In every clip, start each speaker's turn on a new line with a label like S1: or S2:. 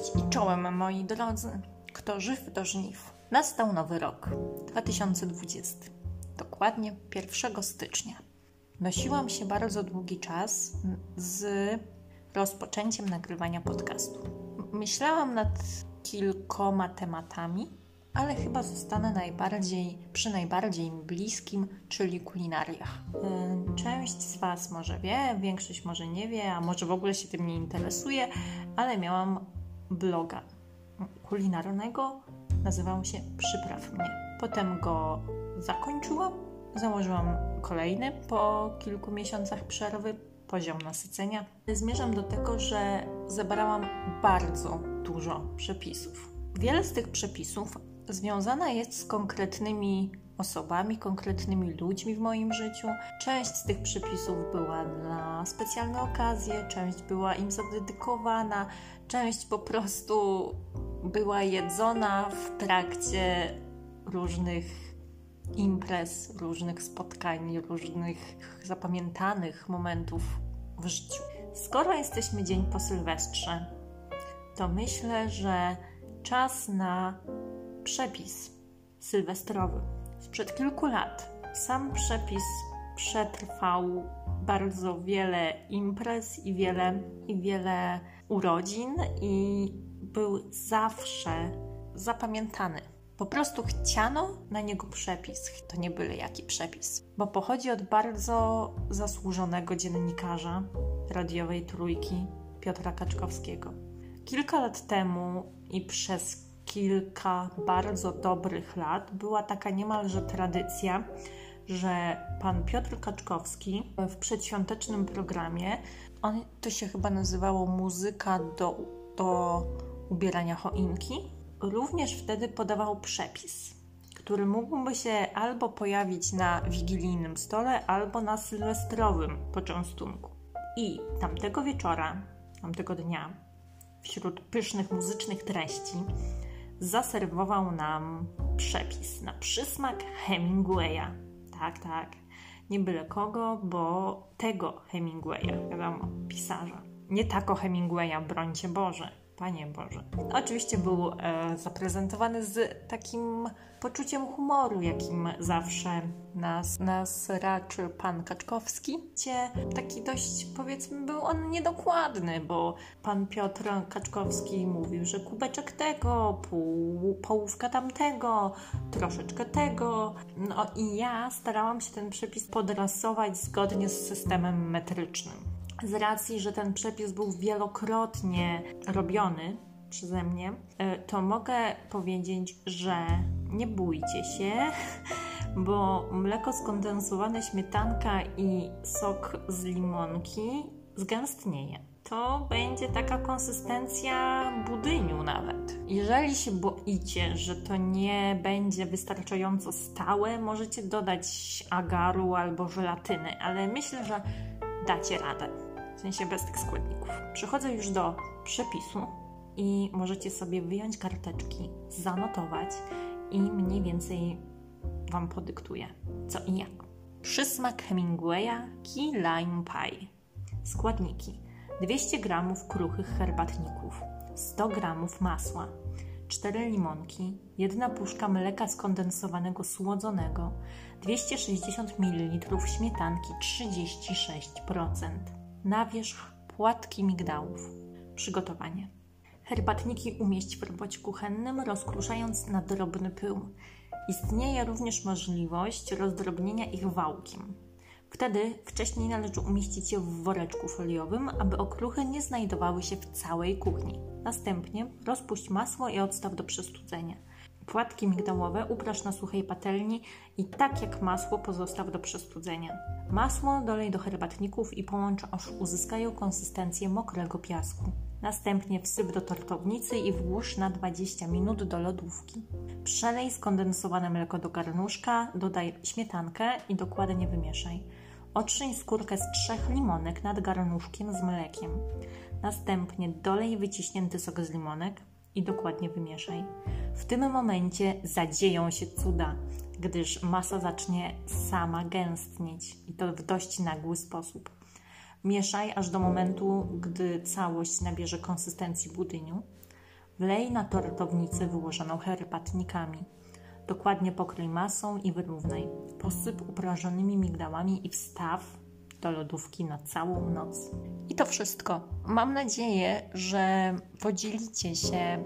S1: Cześć i czołem moi drodzy. Kto żyw do żniw. Nastał nowy rok 2020. Dokładnie 1 stycznia. Nosiłam się bardzo długi czas z rozpoczęciem nagrywania podcastu. Myślałam nad kilkoma tematami, ale chyba zostanę najbardziej przy najbardziej bliskim, czyli kulinariach. Y, część z Was może wie, większość może nie wie, a może w ogóle się tym nie interesuje, ale miałam bloga kulinarnego, nazywał się Przypraw mnie. Potem go zakończyłam, założyłam kolejny po kilku miesiącach przerwy, poziom nasycenia. Zmierzam do tego, że zebrałam bardzo dużo przepisów. Wiele z tych przepisów związana jest z konkretnymi osobami, konkretnymi ludźmi w moim życiu. Część z tych przepisów była na specjalne okazje, część była im zadedykowana, część po prostu była jedzona w trakcie różnych imprez, różnych spotkań, różnych zapamiętanych momentów w życiu. Skoro jesteśmy dzień po Sylwestrze, to myślę, że czas na przepis sylwestrowy sprzed kilku lat. Sam przepis przetrwał bardzo wiele imprez i wiele, i wiele urodzin i był zawsze zapamiętany. Po prostu chciano na niego przepis. To nie byle jaki przepis, bo pochodzi od bardzo zasłużonego dziennikarza radiowej trójki Piotra Kaczkowskiego. Kilka lat temu i przez kilka bardzo dobrych lat była taka niemalże tradycja, że pan Piotr Kaczkowski w przedświątecznym programie, on, to się chyba nazywało Muzyka do, do ubierania choinki, również wtedy podawał przepis, który mógłby się albo pojawić na wigilijnym stole, albo na sylwestrowym poczęstunku. I tamtego wieczora, tamtego dnia, wśród pysznych muzycznych treści, zaserwował nam przepis na przysmak Hemingwaya. Tak, tak. Nie byle kogo, bo tego Hemingwaya, wiadomo, pisarza. Nie tako Hemingwaya, brońcie Boże. Panie Boże. Oczywiście był e, zaprezentowany z takim poczuciem humoru, jakim zawsze nas, nas raczy pan Kaczkowski. Gdzie taki dość, powiedzmy, był on niedokładny, bo pan Piotr Kaczkowski mówił, że kubeczek tego, pół, połówka tamtego, troszeczkę tego. No i ja starałam się ten przepis podrasować zgodnie z systemem metrycznym z racji, że ten przepis był wielokrotnie robiony przeze mnie, e, to mogę powiedzieć, że nie bójcie się, bo mleko skondensowane, śmietanka i sok z limonki zgęstnieje. To będzie taka konsystencja budyniu nawet. Jeżeli się boicie, że to nie będzie wystarczająco stałe, możecie dodać agaru albo żelatyny, ale myślę, że dacie radę w sensie bez tych składników. Przechodzę już do przepisu i możecie sobie wyjąć karteczki, zanotować i mniej więcej Wam podyktuję co i jak. Przysmak Hemingwaya Key Lime Pie. Składniki 200 g kruchych herbatników, 100 g masła, 4 limonki, 1 puszka mleka skondensowanego słodzonego, 260 ml śmietanki 36%. Na wierzch płatki migdałów. Przygotowanie. Herbatniki umieść w robocie kuchennym, rozkruszając na drobny pył. Istnieje również możliwość rozdrobnienia ich wałkiem. Wtedy wcześniej należy umieścić je w woreczku foliowym, aby okruchy nie znajdowały się w całej kuchni. Następnie rozpuść masło i odstaw do przestudzenia. Płatki migdałowe uprasz na suchej patelni i tak jak masło pozostaw do przestudzenia. Masło dolej do herbatników i połącz aż uzyskają konsystencję mokrego piasku. Następnie wsyp do tortownicy i włóż na 20 minut do lodówki. Przelej skondensowane mleko do garnuszka, dodaj śmietankę i dokładnie wymieszaj. Otrzyj skórkę z trzech limonek nad garnuszkiem z mlekiem. Następnie dolej wyciśnięty sok z limonek, i dokładnie wymieszaj. W tym momencie zadzieją się cuda, gdyż masa zacznie sama gęstnieć i to w dość nagły sposób. Mieszaj aż do momentu, gdy całość nabierze konsystencji budyniu. Wlej na tortownicę wyłożoną herbatnikami. Dokładnie pokryj masą i wyrównaj. Posyp uprażonymi migdałami i wstaw do lodówki na całą noc. I to wszystko. Mam nadzieję, że podzielicie się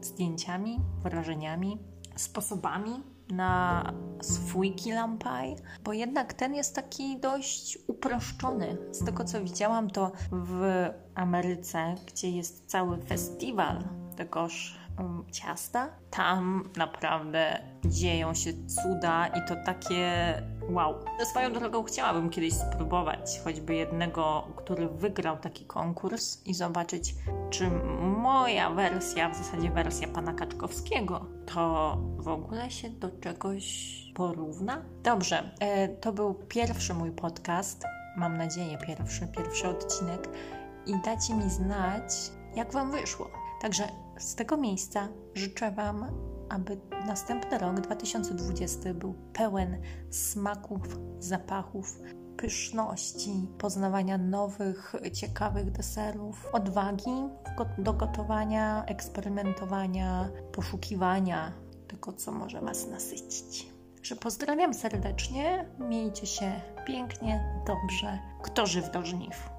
S1: zdjęciami, wrażeniami, sposobami na swój kilampaj, bo jednak ten jest taki dość uproszczony. Z tego co widziałam, to w Ameryce, gdzie jest cały festiwal tegoż ciasta, tam naprawdę dzieją się cuda i to takie wow. Swoją drogą chciałabym kiedyś spróbować choćby jednego, który wygrał taki konkurs i zobaczyć, czy moja wersja, w zasadzie wersja pana Kaczkowskiego, to w ogóle się do czegoś porówna? Dobrze, e, to był pierwszy mój podcast. Mam nadzieję, pierwszy, pierwszy odcinek. I dajcie mi znać, jak Wam wyszło. Także z tego miejsca życzę Wam, aby następny rok 2020 był pełen smaków, zapachów, pyszności, poznawania nowych, ciekawych deserów, odwagi do gotowania, eksperymentowania, poszukiwania tego, co może Was nasycić. Także pozdrawiam serdecznie, miejcie się pięknie, dobrze. Kto żyw do żniw.